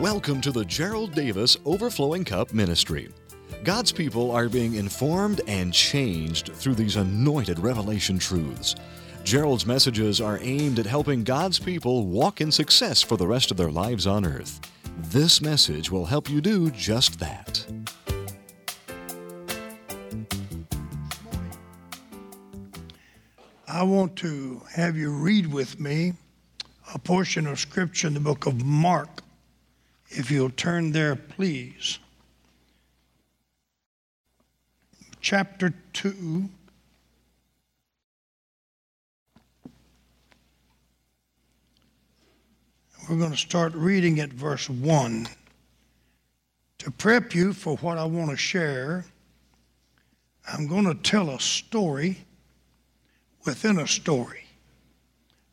Welcome to the Gerald Davis Overflowing Cup Ministry. God's people are being informed and changed through these anointed revelation truths. Gerald's messages are aimed at helping God's people walk in success for the rest of their lives on earth. This message will help you do just that. I want to have you read with me a portion of Scripture in the book of Mark. If you'll turn there, please. Chapter 2. We're going to start reading at verse 1. To prep you for what I want to share, I'm going to tell a story within a story.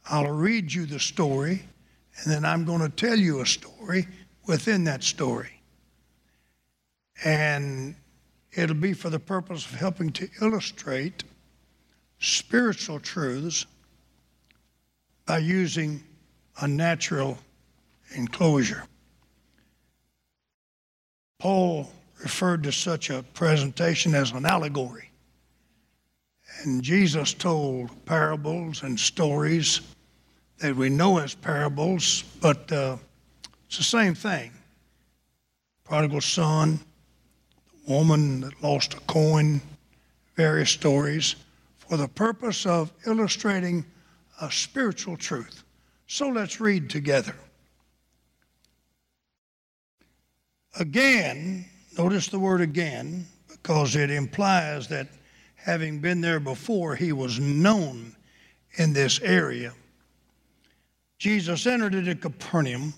I'll read you the story, and then I'm going to tell you a story within that story. And it'll be for the purpose of helping to illustrate spiritual truths by using a natural enclosure. Paul referred to such a presentation as an allegory. And Jesus told parables and stories that we know as parables, but uh, it's the same thing. Prodigal son, the woman that lost a coin, various stories, for the purpose of illustrating a spiritual truth. So let's read together. Again, notice the word again, because it implies that having been there before, he was known in this area. Jesus entered into Capernaum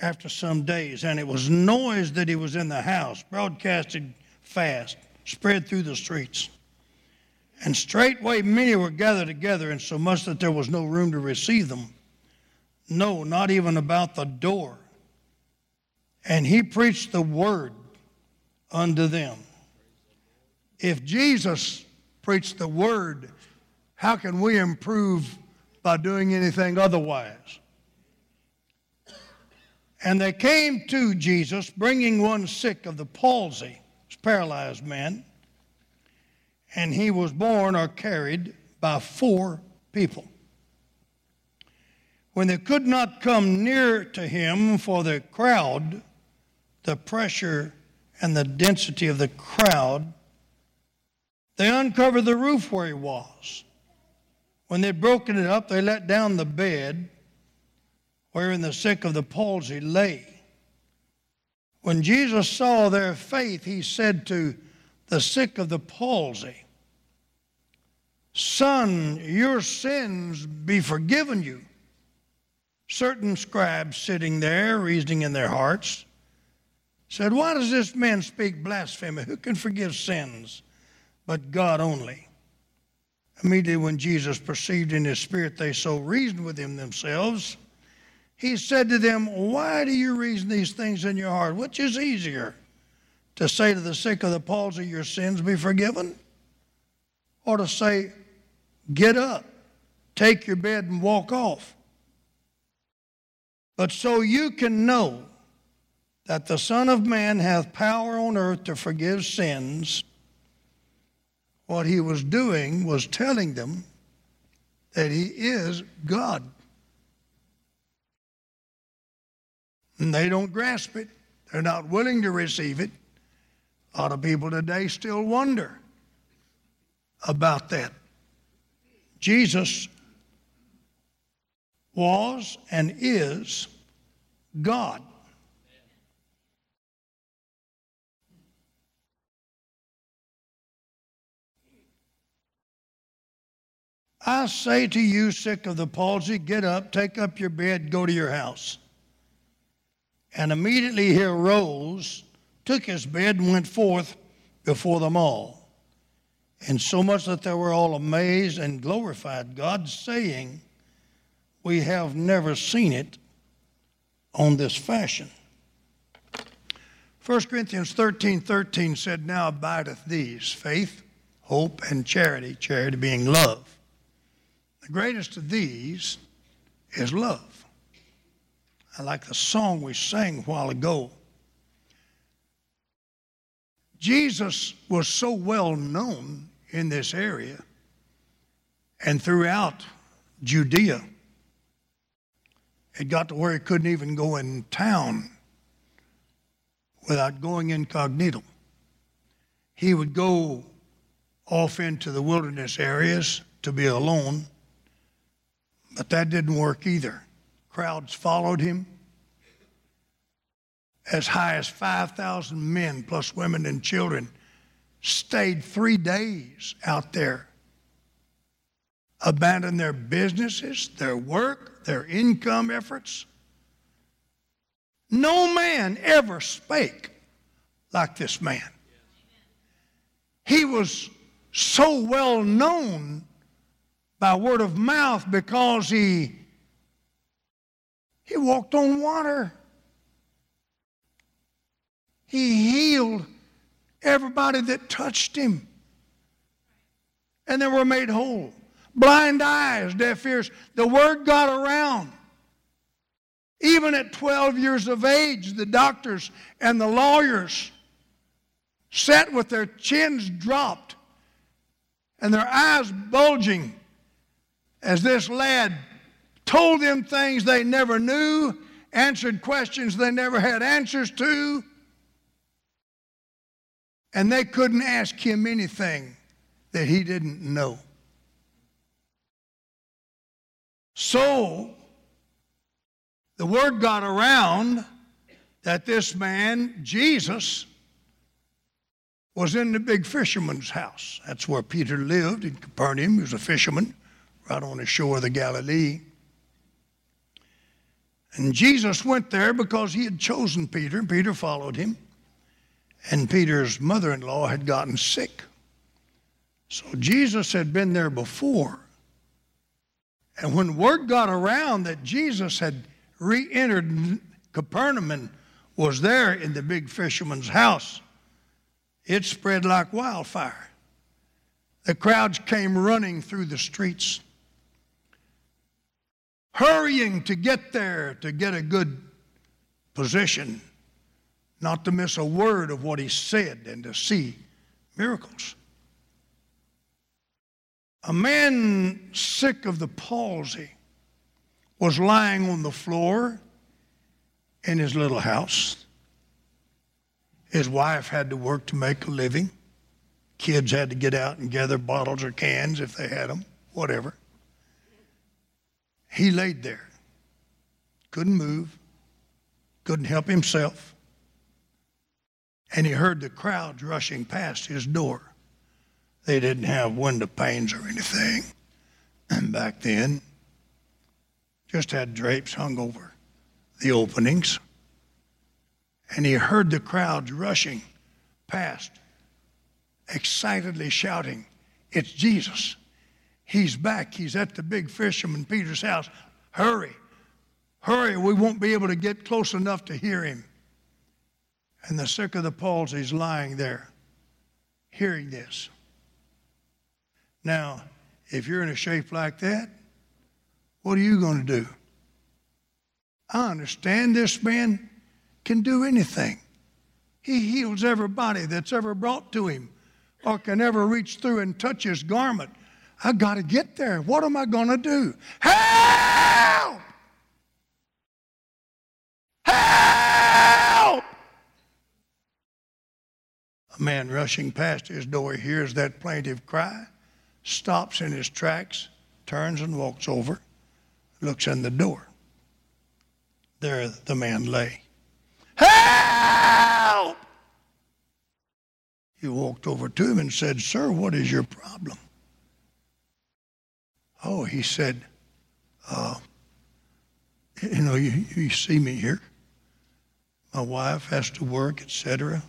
after some days, and it was noise that he was in the house, broadcasted fast, spread through the streets. And straightway many were gathered together, and so much that there was no room to receive them. No, not even about the door. And he preached the word unto them. If Jesus preached the word, how can we improve by doing anything otherwise? And they came to Jesus, bringing one sick of the palsy, a paralyzed man, and he was borne or carried by four people. When they could not come near to him for the crowd, the pressure and the density of the crowd, they uncovered the roof where he was. When they'd broken it up, they let down the bed wherein the sick of the palsy lay. When Jesus saw their faith, he said to the sick of the palsy, Son, your sins be forgiven you. Certain scribes sitting there, reasoning in their hearts, said, Why does this man speak blasphemy? Who can forgive sins? but God only. Immediately, when Jesus perceived in his spirit they so reasoned within themselves, he said to them, Why do you reason these things in your heart? Which is easier, to say to the sick of the palsy, Your sins be forgiven? Or to say, Get up, take your bed, and walk off? But so you can know that the Son of Man hath power on earth to forgive sins what he was doing was telling them that he is God. And they don't grasp it, they're not willing to receive it. A lot of people today still wonder about that. Jesus was and is God. I say to you, sick of the palsy, get up, take up your bed, go to your house. And immediately he arose, took his bed, and went forth before them all. And so much that they were all amazed and glorified God, saying, We have never seen it on this fashion. 1 Corinthians 13 13 said, Now abideth these faith, hope, and charity, charity being love. The greatest of these is love. Like the song we sang a while ago. Jesus was so well known in this area and throughout Judea. It got to where he couldn't even go in town without going incognito. He would go off into the wilderness areas to be alone, but that didn't work either. Crowds followed him. As high as 5,000 men, plus women and children, stayed three days out there, abandoned their businesses, their work, their income efforts. No man ever spake like this man. He was so well known by word of mouth because he he walked on water. He healed everybody that touched him. And they were made whole. Blind eyes, deaf ears. The word got around. Even at 12 years of age, the doctors and the lawyers sat with their chins dropped and their eyes bulging as this lad told them things they never knew, answered questions they never had answers to, and they couldn't ask him anything that he didn't know. So, the word got around that this man, Jesus, was in the big fisherman's house. That's where Peter lived in Capernaum. He was a fisherman right on the shore of the Galilee. And Jesus went there because he had chosen Peter, and Peter followed him. And Peter's mother in law had gotten sick. So Jesus had been there before. And when word got around that Jesus had re entered Capernaum and was there in the big fisherman's house, it spread like wildfire. The crowds came running through the streets, hurrying to get there to get a good position, not to miss a word of what he said and to see miracles. A man sick of the palsy was lying on the floor in his little house. His wife had to work to make a living. Kids had to get out and gather bottles or cans if they had them, whatever. He laid there, couldn't move, couldn't help himself. And he heard the crowds rushing past his door. They didn't have window panes or anything. And back then, just had drapes hung over the openings and he heard the crowds rushing past, excitedly shouting, It's Jesus. He's back. He's at the big fisherman Peter's house. Hurry, hurry. We won't be able to get close enough to hear him. And the sick of the palsy is lying there, hearing this. Now, if you're in a shape like that, what are you going to do? I understand this man can do anything. He heals everybody that's ever brought to him or can ever reach through and touch his garment. I got to get there. What am I going to do? Help! Help! A man rushing past his door hears that plaintive cry, stops in his tracks, turns and walks over, looks in the door. There the man lay. Help! He walked over to him and said, Sir, what is your problem? Oh, he said, uh, You know, you, you see me here. My wife has to work, etc.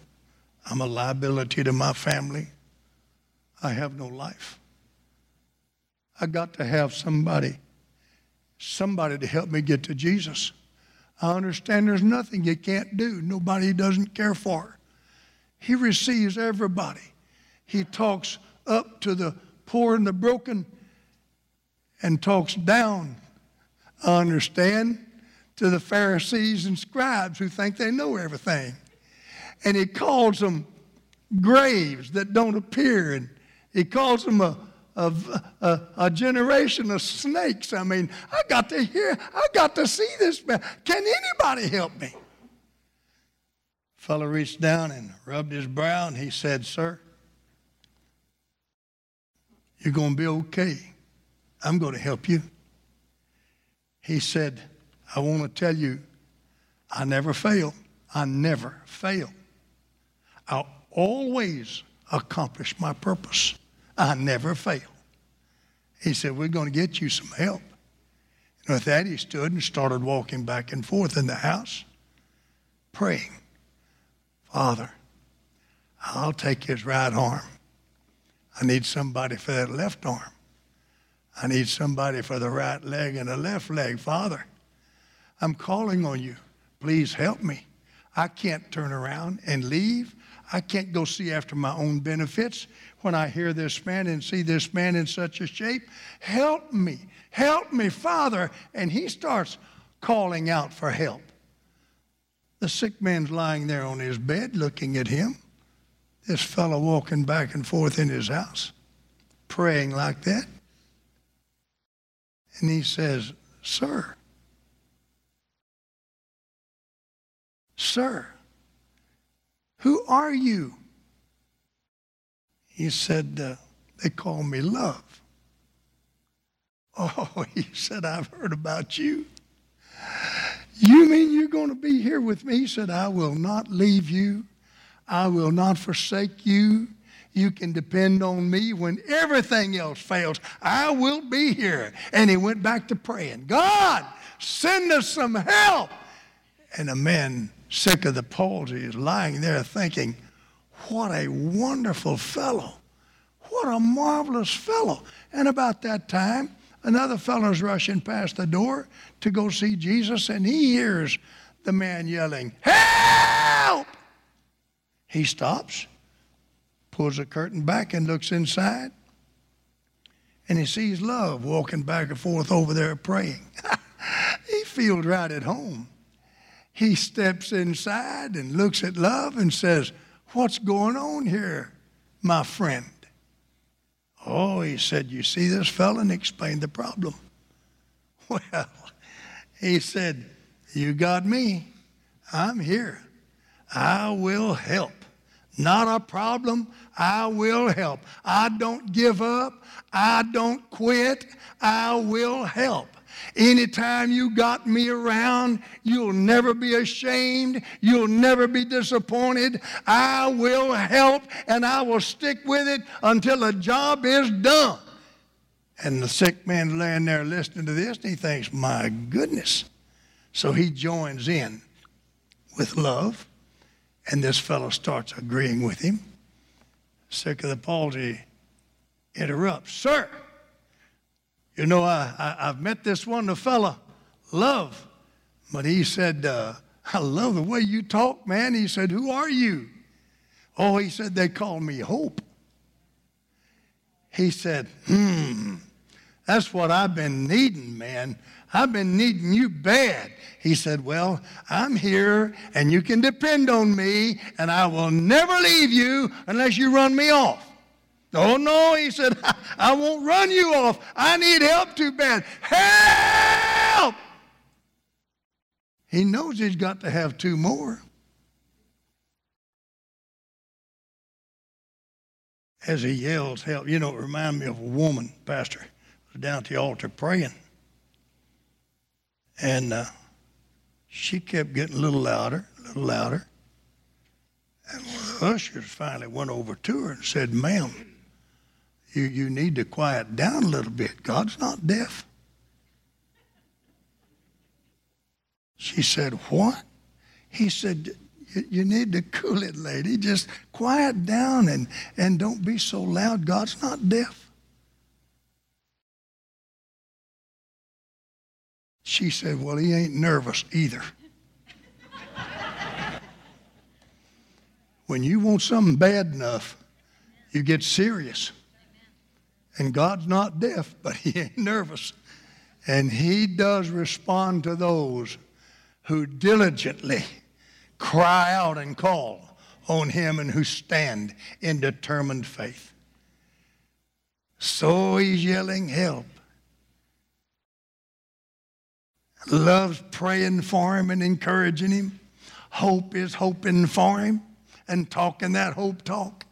I'm a liability to my family. I have no life. I got to have somebody, somebody to help me get to Jesus. I understand there's nothing you can't do, nobody doesn't care for. He receives everybody. He talks up to the poor and the broken and talks down. I understand to the Pharisees and scribes who think they know everything. And he calls them graves that don't appear. And he calls them a, a, a, a, generation of snakes. I mean, I got to hear, I got to see this man. Can anybody help me? Fellow reached down and rubbed his brow and he said, Sir, you're going to be okay. I'm going to help you. He said, I want to tell you, I never fail. I never fail. I always accomplish my purpose. I never fail. He said, We're going to get you some help. And with that, he stood and started walking back and forth in the house, praying, Father, I'll take his right arm. I need somebody for that left arm. I need somebody for the right leg and the left leg. Father, I'm calling on you. Please help me. I can't turn around and leave. I can't go see after my own benefits when I hear this man and see this man in such a shape. Help me. Help me, Father. And he starts calling out for help. The sick man's lying there on his bed looking at him. This fellow walking back and forth in his house, praying like that. And he says, Sir, Sir, who are you? He said, uh, They call me love. Oh, he said, I've heard about you. You mean you're going to be here with me? He said, I will not leave you. I will not forsake you. You can depend on me when everything else fails. I will be here. And he went back to praying, God, send us some help. And a man sick of the palsy is lying there thinking, what a wonderful fellow. What a marvelous fellow. And about that time, another fellow's rushing past the door to go see Jesus, and he hears the man yelling, Help! He stops, pulls the curtain back, and looks inside. And he sees love walking back and forth over there praying. he feels right at home he steps inside and looks at love and says, What's going on here, my friend? Oh, he said, You see this fellow? And explained the problem. Well, he said, You got me. I'm here. I will help. Not a problem. I will help. I don't give up. I don't quit. I will help. Anytime you got me around, you'll never be ashamed. You'll never be disappointed. I will help and I will stick with it until the job is done. And the sick man's laying there listening to this and he thinks, my goodness. So he joins in with love and this fellow starts agreeing with him. Sick of the palsy interrupts, Sir, you know, I, I, have met this wonderful fella, Love. But he said, uh, I love the way you talk, man. He said, Who are you? Oh, he said, They call me Hope. He said, Hmm, that's what I've been needing, man. I've been needing you bad. He said, Well, I'm here and you can depend on me, and I will never leave you unless you run me off. Oh, no, he said, I won't run you off. I need help too bad. Help! He knows he's got to have two more. As he yells, help, you know, it reminded me of a woman, Pastor, down at the altar praying. And uh, she kept getting a little louder, a little louder. And one of the ushers finally went over to her and said, Ma'am, you, you need to quiet down a little bit. God's not deaf. She said, What? He said, You need to cool it, lady. Just quiet down and, and don't be so loud. God's not deaf. She said, Well, he ain't nervous either. when you want something bad enough, you get serious. And God's not deaf, but He ain't nervous. And He does respond to those who diligently cry out and call on him and who stand in determined faith. So he's yelling, Help. Loves praying for him and encouraging him. Hope is hoping for him and talking that hope talk.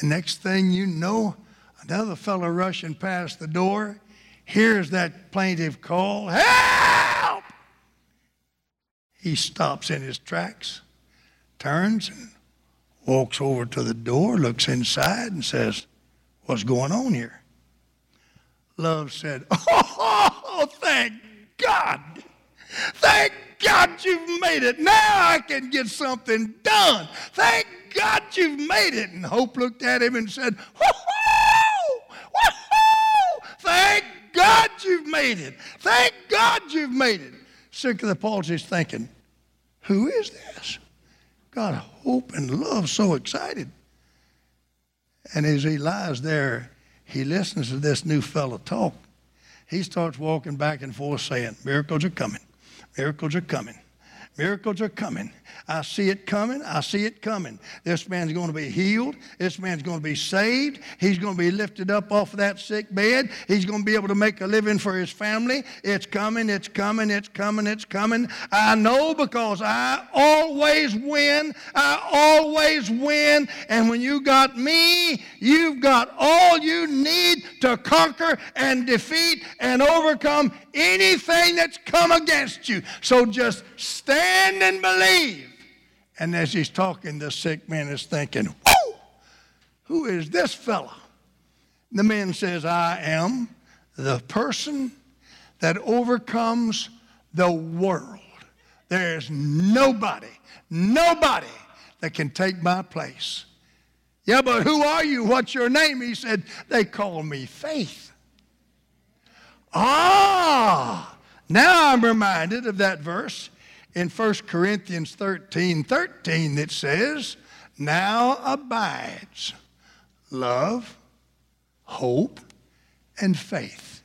And next thing you know, another fellow rushing past the door hears that plaintive call, Help! He stops in his tracks, turns, and walks over to the door, looks inside, and says, What's going on here? Love said, Oh, thank God. Thank God you've made it. Now I can get something done. Thank God you've made it. And Hope looked at him and said, Woohoo! Woohoo! Thank God you've made it. Thank God you've made it. Sick of the palsy is thinking, Who is this? Got hope and love so excited. And as he lies there, he listens to this new fellow talk. He starts walking back and forth saying, Miracles are coming. Miracles are coming. Miracles are coming. I see it coming. I see it coming. This man's going to be healed. This man's going to be saved. He's going to be lifted up off of that sick bed. He's going to be able to make a living for his family. It's coming. It's coming. It's coming. It's coming. I know because I always win. I always win. And when you got me, you've got all you need to conquer and defeat and overcome anything that's come against you. So just stand and believe. And as he's talking, the sick man is thinking, Whoo! Who is this fella? The man says, I am the person that overcomes the world. There's nobody, nobody that can take my place. Yeah, but who are you? What's your name? He said, They call me Faith. Ah, now I'm reminded of that verse in 1 Corinthians 13 13 that says, Now abides love, hope, and faith.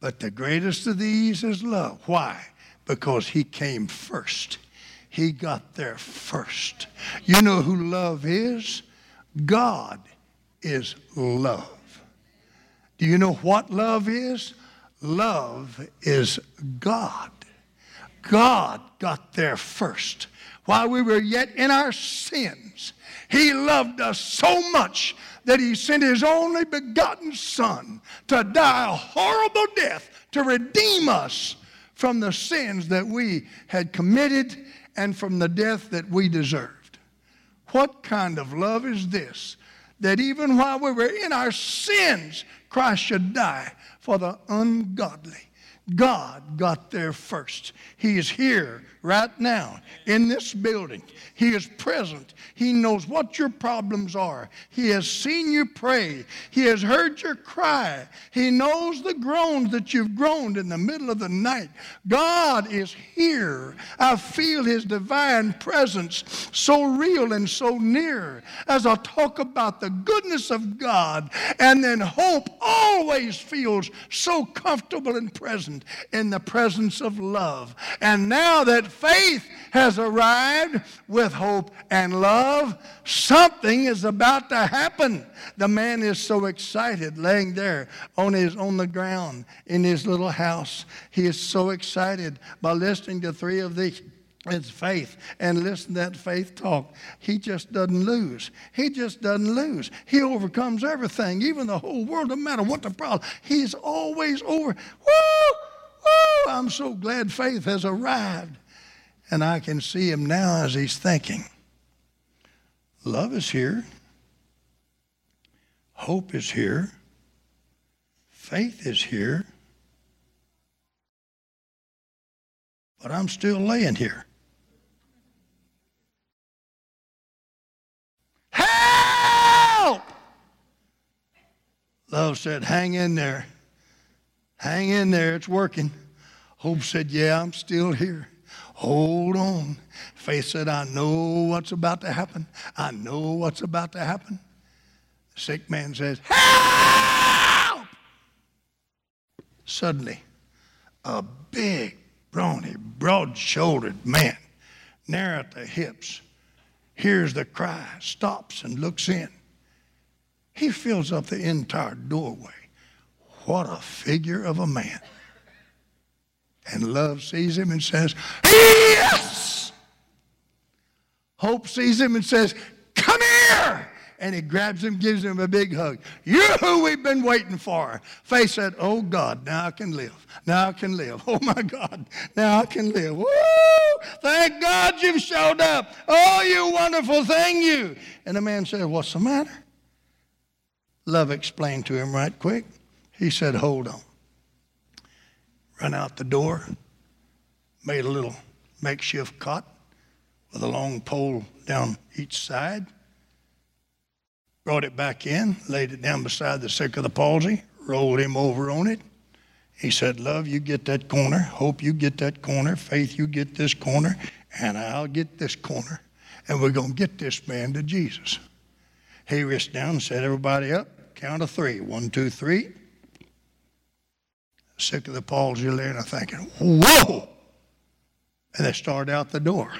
But the greatest of these is love. Why? Because he came first. He got there first. You know who love is? God is love. Do you know what love is? Love is God. God got there first. While we were yet in our sins, He loved us so much that He sent His only begotten Son to die a horrible death to redeem us from the sins that we had committed and from the death that we deserved. What kind of love is this? That even while we were in our sins, Christ should die for the ungodly. God got there first. He is here right now in this building. He is present. He knows what your problems are. He has seen you pray. He has heard your cry. He knows the groans that you've groaned in the middle of the night. God is here. I feel His divine presence so real and so near as I talk about the goodness of God. And then hope always feels so comfortable and present in the presence of love. And now that faith has arrived with hope and love, something is about to happen. The man is so excited laying there on, his, on the ground in his little house. He is so excited by listening to three of these it's faith and listen to that faith talk. He just doesn't lose. He just doesn't lose. He overcomes everything, even the whole world, no matter what the problem. He's always over. Woo! Woo! I'm so glad faith has arrived. And I can see him now as he's thinking. Love is here. Hope is here. Faith is here. But I'm still laying here. Help! Love said, Hang in there. Hang in there. It's working. Hope said, Yeah, I'm still here. Hold on. Faith said, I know what's about to happen. I know what's about to happen. The sick man says, Help! Suddenly, a big, brawny, broad shouldered man, narrow at the hips, hears the cry, stops and looks in. He fills up the entire doorway. What a figure of a man. And love sees him and says, Yes! Hope sees him and says, Come here! And he grabs him, gives him a big hug. You're who we've been waiting for. Faith said, Oh God, now I can live. Now I can live. Oh my God, now I can live. Woo! Thank God you've showed up. Oh, you wonderful thing, you. And the man said, What's the matter? Love explained to him right quick. He said, Hold on. Run out the door, made a little makeshift cot with a long pole down each side, brought it back in, laid it down beside the sick of the palsy, rolled him over on it. He said, Love, you get that corner. Hope you get that corner. Faith, you get this corner. And I'll get this corner. And we're going to get this man to Jesus. He reached down and set everybody up. Count of three. One, two, three. Sick of the palsy there, and I'm thinking, whoa! And they started out the door.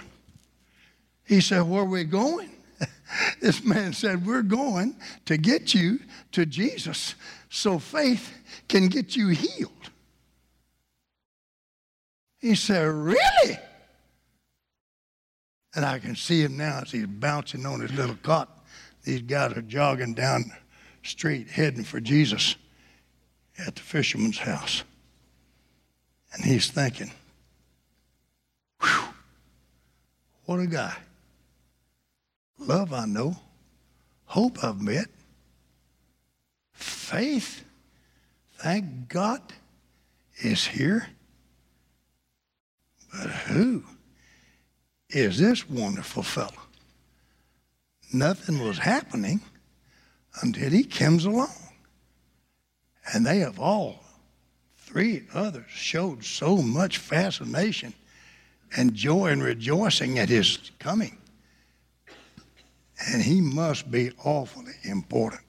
He said, Where are we going? this man said, We're going to get you to Jesus so faith can get you healed. He said, Really? And I can see him now as he's bouncing on his little cot. These guys are jogging down the street heading for Jesus at the fisherman's house. And he's thinking, Whew, what a guy. Love I know. Hope I've met. Faith, thank God, is here. But who is this wonderful fellow? Nothing was happening until he comes along. And they have all, three others, showed so much fascination and joy and rejoicing at his coming. And he must be awfully important.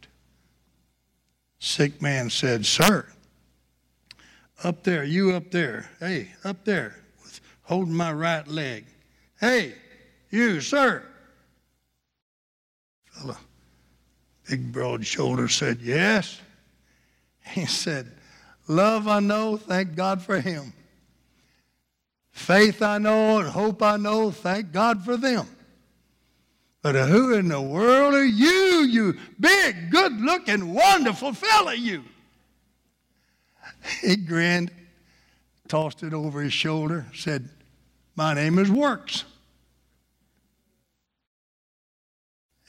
Sick man said, Sir, up there, you up there, hey, up there, with holding my right leg. Hey, you, sir. Fella, big broad shoulder said, Yes. He said, Love I know, thank God for him. Faith I know and hope I know, thank God for them. But who in the world are you, you big, good looking, wonderful fella, you? He grinned, tossed it over his shoulder, said, My name is Works.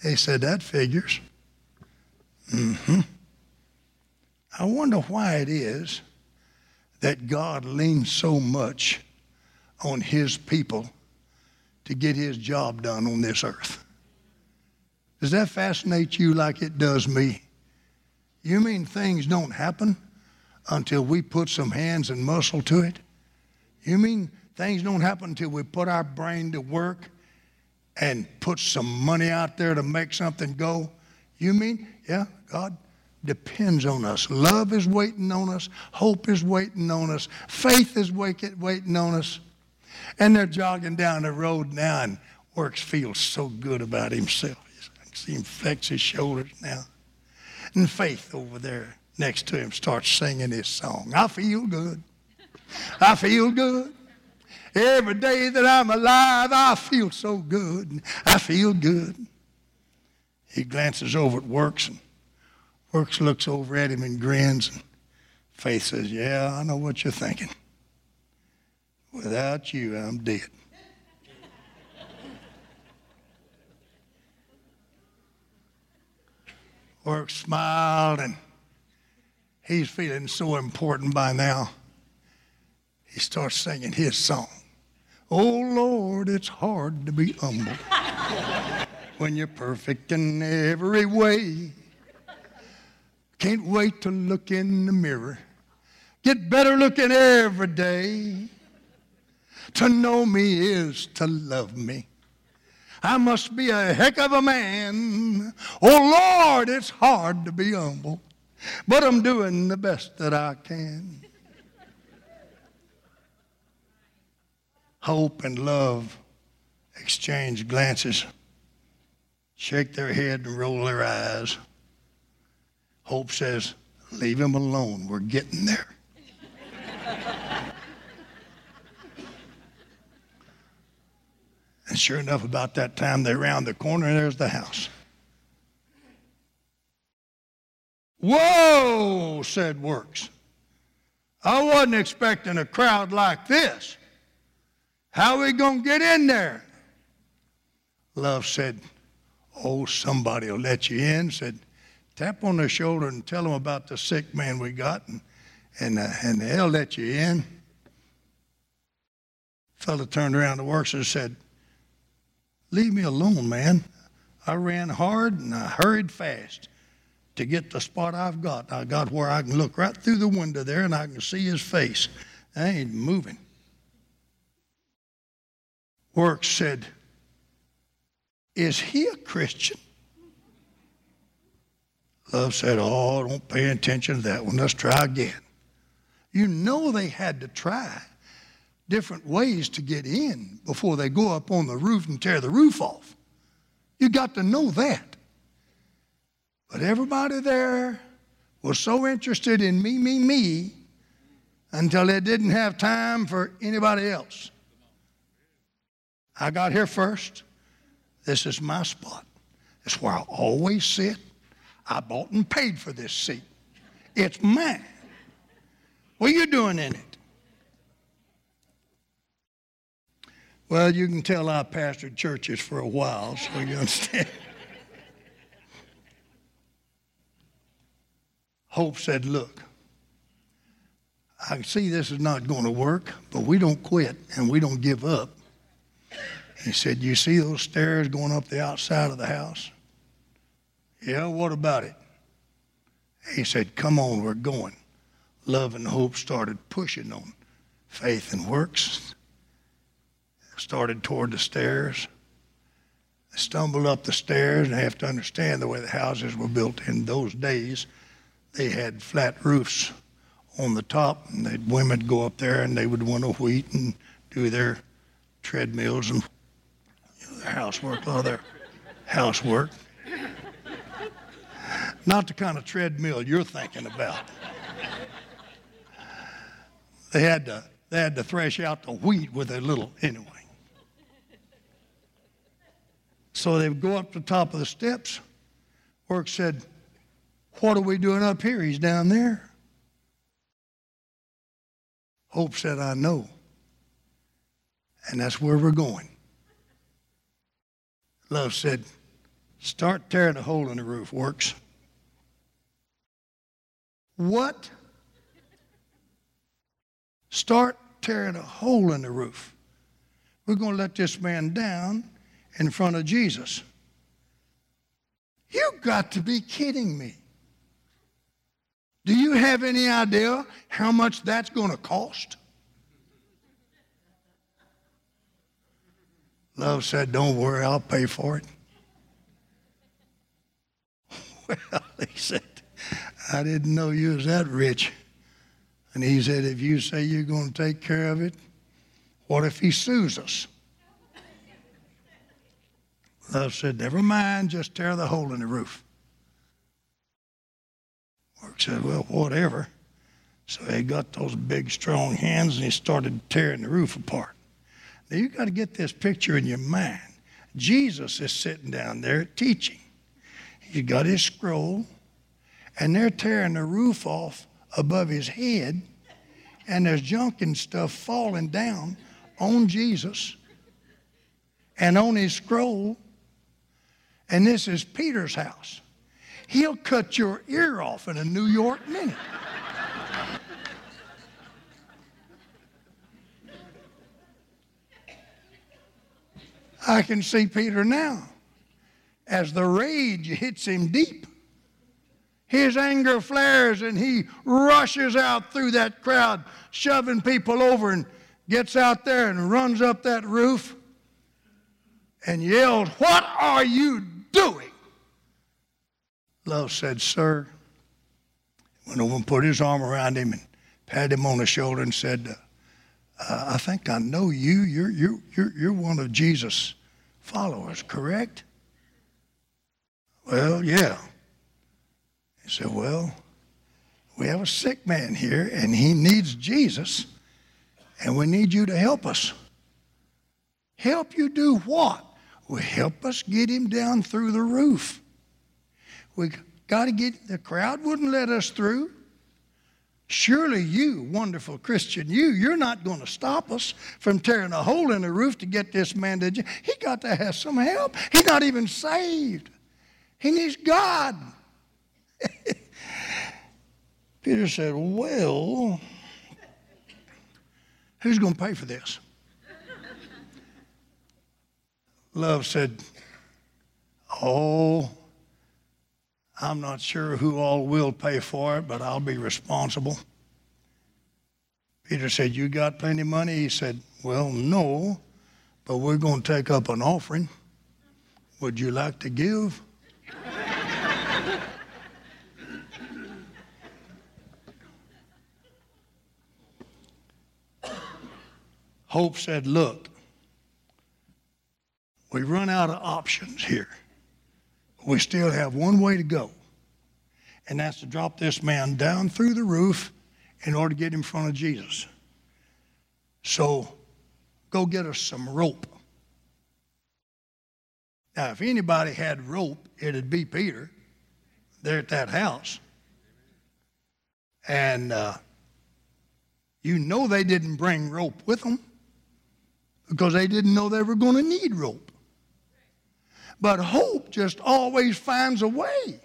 He said, That figures. Mm-hmm. I wonder why it is that God leans so much on his people to get his job done on this earth. Does that fascinate you like it does me? You mean things don't happen until we put some hands and muscle to it? You mean things don't happen until we put our brain to work and put some money out there to make something go? You mean, yeah, God depends on us. Love is waiting on us. Hope is waiting on us. Faith is waiting on us. And they're jogging down the road now, and Works feels so good about himself. I can see him flex his shoulders now. And Faith over there next to him starts singing his song. I feel good. I feel good. Every day that I'm alive, I feel so good. I feel good. He glances over at Works, and Works looks over at him and grins. And Faith says, Yeah, I know what you're thinking. Without you, I'm dead. Work smiled and he's feeling so important by now. He starts singing his song. Oh Lord, it's hard to be humble when you're perfect in every way. Can't wait to look in the mirror. Get better looking every day. To know me is to love me. I must be a heck of a man. Oh Lord, it's hard to be humble, but I'm doing the best that I can. Hope and love exchange glances, shake their head and roll their eyes. Hope says, Leave him alone. We're getting there. and sure enough, about that time, they round the corner and there's the house. Whoa, said Works. I wasn't expecting a crowd like this. How are we going to get in there? Love said, Oh, somebody will let you in. Said, tap on their shoulder and tell them about the sick man we got, and, and, uh, and they'll let you in. Fellow turned around to Works and said, Leave me alone, man. I ran hard and I hurried fast to get the spot I've got. I got where I can look right through the window there and I can see his face. I ain't moving. Works said, Is he a Christian? Love said, Oh, don't pay attention to that one. Let's try again. You know they had to try different ways to get in before they go up on the roof and tear the roof off. You got to know that. But everybody there was so interested in me, me, me, until they didn't have time for anybody else. I got here first. This is my spot. It's where I always sit. I bought and paid for this seat. It's mine. What are you doing in it? Well, you can tell I pastored churches for a while, so you understand. Hope said, Look, I see this is not going to work, but we don't quit and we don't give up. He said, You see those stairs going up the outside of the house? Yeah, what about it? He said, Come on, we're going. Love and hope started pushing on faith and works. Started toward the stairs. They stumbled up the stairs, and I have to understand the way the houses were built in those days. They had flat roofs on the top, and the women would go up there and they would winnow wheat and do their treadmills and their housework, a lot of their housework. Not the kind of treadmill you're thinking about. They had to, they had to thresh out the wheat with a little, anyway. So they would go up the top of the steps. Work said, What are we doing up here? He's down there. Hope said, I know. And that's where we're going. Love said, Start tearing a hole in the roof. Works. What? Start tearing a hole in the roof. We're going to let this man down in front of Jesus. You got to be kidding me. Do you have any idea how much that's going to cost? Love said, Don't worry, I'll pay for it. Well, he said, I didn't know you was that rich. And he said, If you say you're going to take care of it, what if he sues us? Love said, Never mind, just tear the hole in the roof. Mark said, Well, whatever. So he got those big, strong hands and he started tearing the roof apart. Now you've got to get this picture in your mind. Jesus is sitting down there teaching. He's got his scroll, and they're tearing the roof off above his head, and there's junk and stuff falling down on Jesus and on his scroll. And this is Peter's house. He'll cut your ear off in a New York minute. I can see Peter now as the rage hits him deep. His anger flares and he rushes out through that crowd, shoving people over, and gets out there and runs up that roof and yells, What are you doing? Love said, Sir, went over and put his arm around him and patted him on the shoulder and said, uh, I think I know you. You're, you're, you're, you're one of Jesus' followers, correct? Well, yeah. He said, Well, we have a sick man here, and he needs Jesus, and we need you to help us. Help you do what? Well, help us get him down through the roof. We got to get, the crowd wouldn't let us through. Surely you, wonderful Christian, you, you're not going to stop us from tearing a hole in the roof to get this man to. He got to have some help. He's not even saved. He needs God. Peter said, Well, who's going to pay for this? Love said, Oh, I'm not sure who all will pay for it, but I'll be responsible. Peter said, You got plenty of money? He said, Well, no, but we're going to take up an offering. Would you like to give? Hope said, Look, we run out of options here. We still have one way to go, and that's to drop this man down through the roof in order to get in front of Jesus. So go get us some rope. Now, if anybody had rope, it'd be Peter there at that house. And uh, you know they didn't bring rope with them because they didn't know they were going to need rope. But hope just always finds a way.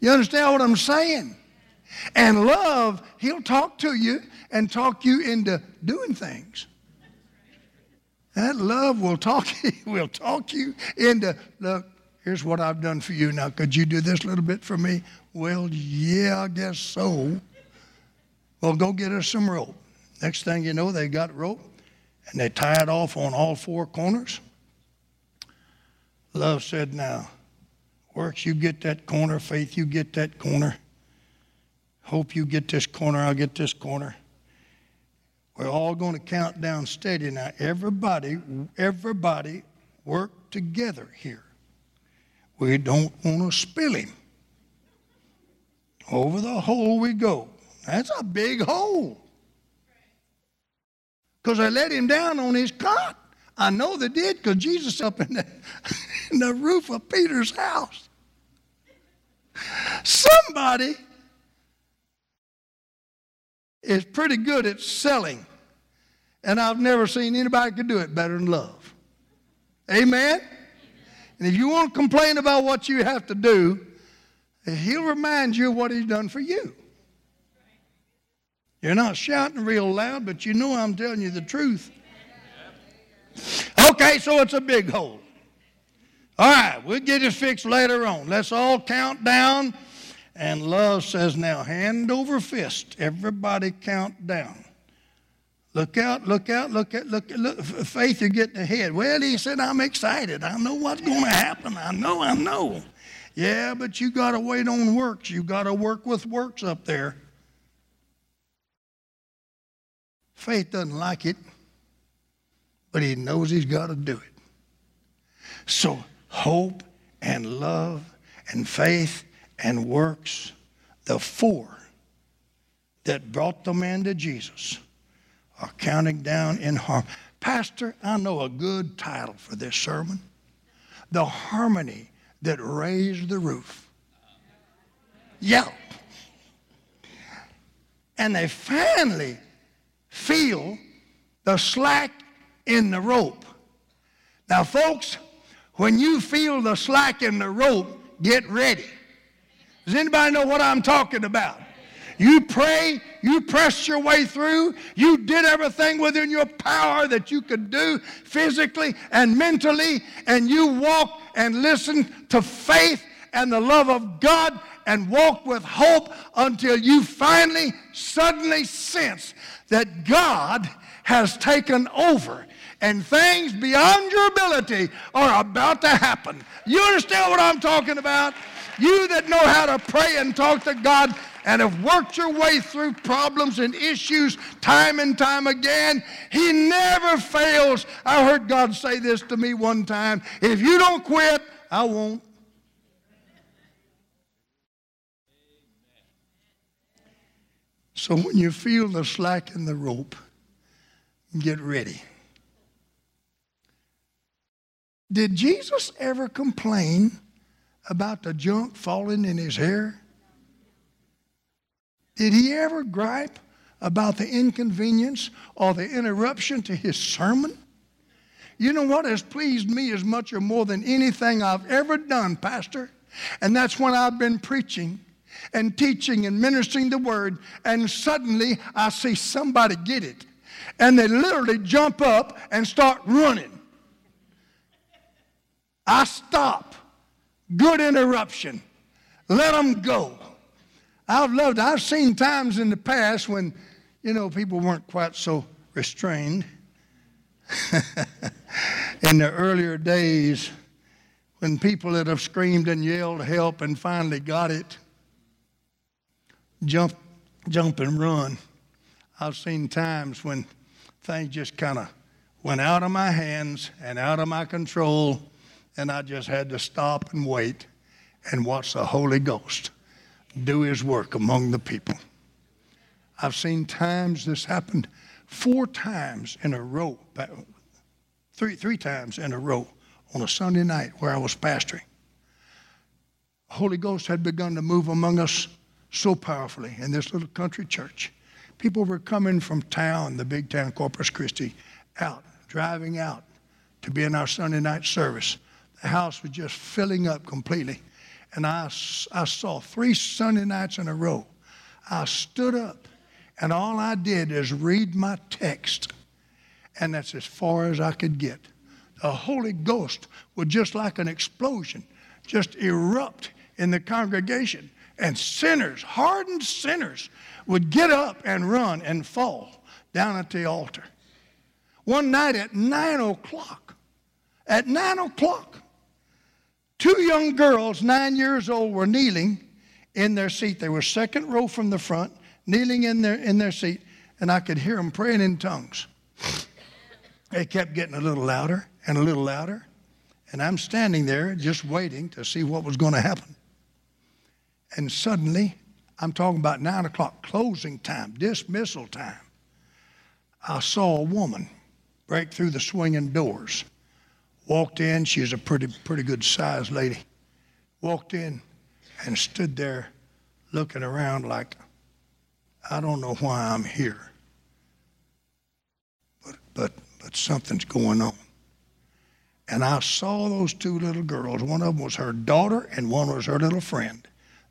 You understand what I'm saying? And love, he'll talk to you and talk you into doing things. That love will talk will talk you into look, here's what I've done for you. Now could you do this little bit for me? Well, yeah, I guess so. Well, go get us some rope. Next thing you know, they got rope and they tie it off on all four corners. Love said, Now, works, you get that corner. Faith, you get that corner. Hope you get this corner. I'll get this corner. We're all going to count down steady now. Everybody, everybody work together here. We don't want to spill him. Over the hole we go. That's a big hole. Because I let him down on his cot. I know they did because Jesus up in the, in the roof of Peter's house. Somebody is pretty good at selling. And I've never seen anybody could do it better than love. Amen? And if you want to complain about what you have to do, he'll remind you of what he's done for you. You're not shouting real loud, but you know I'm telling you the truth. Okay, so it's a big hole. All right, we'll get it fixed later on. Let's all count down. And love says, now hand over fist, everybody count down. Look out, look out, look at, look, look, faith, you're getting ahead. Well, he said, I'm excited. I know what's going to happen. I know, I know. Yeah, but you got to wait on works. You got to work with works up there. Faith doesn't like it but he knows he's got to do it. So, hope and love and faith and works, the four that brought the man to Jesus, are counting down in harmony. Pastor, I know a good title for this sermon The Harmony That Raised the Roof. Yeah. And they finally feel the slack in the rope. Now, folks, when you feel the slack in the rope, get ready. Does anybody know what I'm talking about? You pray, you press your way through, you did everything within your power that you could do physically and mentally, and you walk and listen to faith and the love of God and walk with hope until you finally, suddenly sense that God has taken over and things beyond your ability are about to happen. You understand what I'm talking about? You that know how to pray and talk to God and have worked your way through problems and issues time and time again. He never fails. I heard God say this to me one time if you don't quit, I won't. So when you feel the slack in the rope, get ready. Did Jesus ever complain about the junk falling in his hair? Did he ever gripe about the inconvenience or the interruption to his sermon? You know what has pleased me as much or more than anything I've ever done, Pastor? And that's when I've been preaching and teaching and ministering the word, and suddenly I see somebody get it. And they literally jump up and start running. I stop. Good interruption. Let them go. I've loved, I've seen times in the past when, you know, people weren't quite so restrained. in the earlier days, when people that have screamed and yelled help and finally got it, jump, jump and run. I've seen times when things just kind of went out of my hands and out of my control, and I just had to stop and wait and watch the Holy Ghost do his work among the people. I've seen times this happened four times in a row, three, three times in a row on a Sunday night where I was pastoring. Holy Ghost had begun to move among us so powerfully in this little country church. People were coming from town, the big town, Corpus Christi, out, driving out to be in our Sunday night service. The house was just filling up completely. And I, I saw three Sunday nights in a row. I stood up, and all I did is read my text. And that's as far as I could get. The Holy Ghost would just like an explosion just erupt in the congregation and sinners, hardened sinners, would get up and run and fall down at the altar. One night at nine o'clock, at nine o'clock, two young girls, nine years old, were kneeling in their seat. They were second row from the front, kneeling in their, in their seat, and I could hear them praying in tongues. They kept getting a little louder and a little louder, and I'm standing there just waiting to see what was going to happen. And suddenly, I'm talking about nine o'clock closing time, dismissal time. I saw a woman break through the swinging doors. Walked in, she was a pretty, pretty good sized lady. Walked in and stood there looking around like, I don't know why I'm here. But, but, but something's going on. And I saw those two little girls. One of them was her daughter, and one was her little friend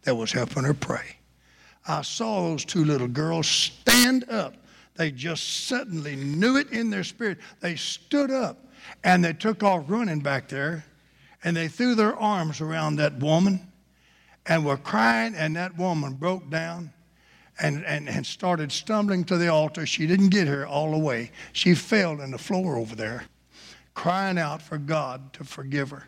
that was helping her pray. I saw those two little girls stand up. They just suddenly knew it in their spirit. They stood up and they took off running back there and they threw their arms around that woman and were crying, and that woman broke down and, and, and started stumbling to the altar. She didn't get her all the way. She fell in the floor over there, crying out for God to forgive her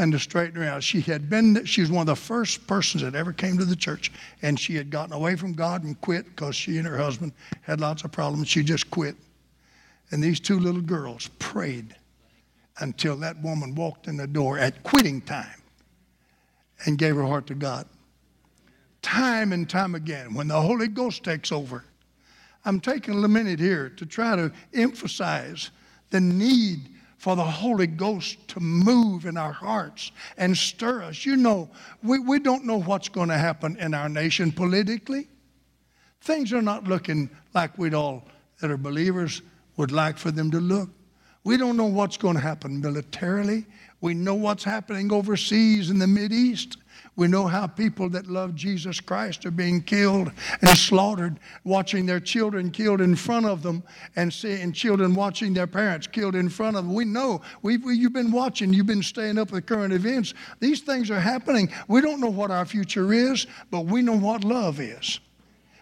and to straighten her out. She had been, she was one of the first persons that ever came to the church, and she had gotten away from God and quit because she and her husband had lots of problems. She just quit. And these two little girls prayed until that woman walked in the door at quitting time and gave her heart to God. Time and time again, when the Holy Ghost takes over, I'm taking a minute here to try to emphasize the need for the Holy Ghost to move in our hearts and stir us. You know, we, we don't know what's going to happen in our nation politically. Things are not looking like we'd all, that are believers, would like for them to look. We don't know what's going to happen militarily. We know what's happening overseas in the East. We know how people that love Jesus Christ are being killed and slaughtered, watching their children killed in front of them, and seeing children watching their parents killed in front of them. We know. we you've been watching, you've been staying up with current events. These things are happening. We don't know what our future is, but we know what love is.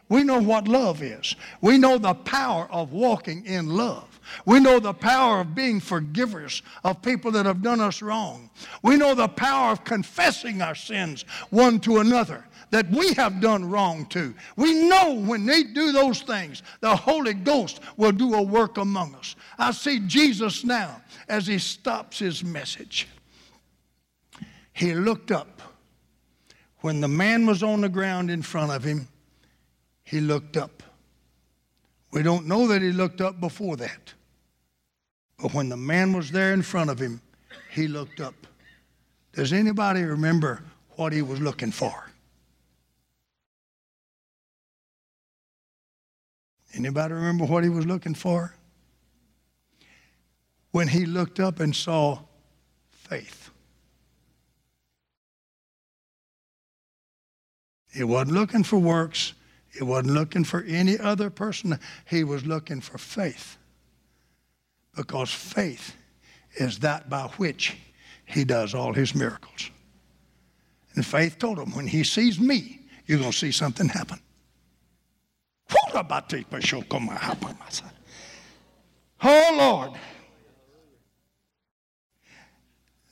We know what love is. We know the power of walking in love. We know the power of being forgivers of people that have done us wrong. We know the power of confessing our sins one to another. that we have done wrong to. We know when they do those things, the Holy Ghost will do a work among us. I see Jesus now as he stops his message. He looked up. When the man was on the ground in front of him, he looked up. We don't know that he looked up before that. But when the man was there in front of him, he looked up. Does anybody remember what he was looking for? Anybody remember what he was looking for? When he looked up and saw faith. He wasn't looking for works. He wasn't looking for any other person. He was looking for faith. Because faith is that by which he does all his miracles. And faith told him, when he sees me, you're going to see something happen. Oh, Lord.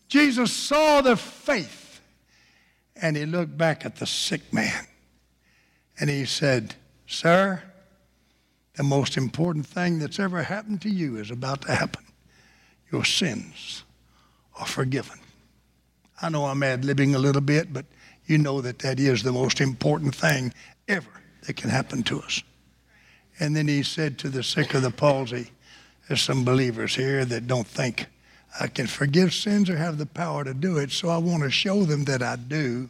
Jesus saw the faith and he looked back at the sick man and he said, Sir, the most important thing that's ever happened to you is about to happen. Your sins are forgiven. I know I'm ad libbing a little bit, but you know that that is the most important thing ever that can happen to us. And then he said to the sick of the palsy, there's some believers here that don't think I can forgive sins or have the power to do it, so I want to show them that I do.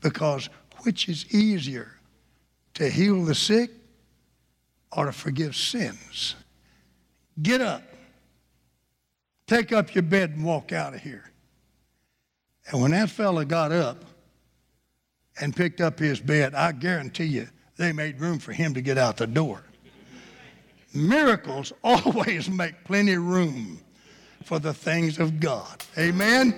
Because which is easier, to heal the sick or to forgive sins? Get up. Take up your bed and walk out of here. And when that fella got up and picked up his bed, I guarantee you they made room for him to get out the door. Miracles always make plenty of room for the things of God. Amen.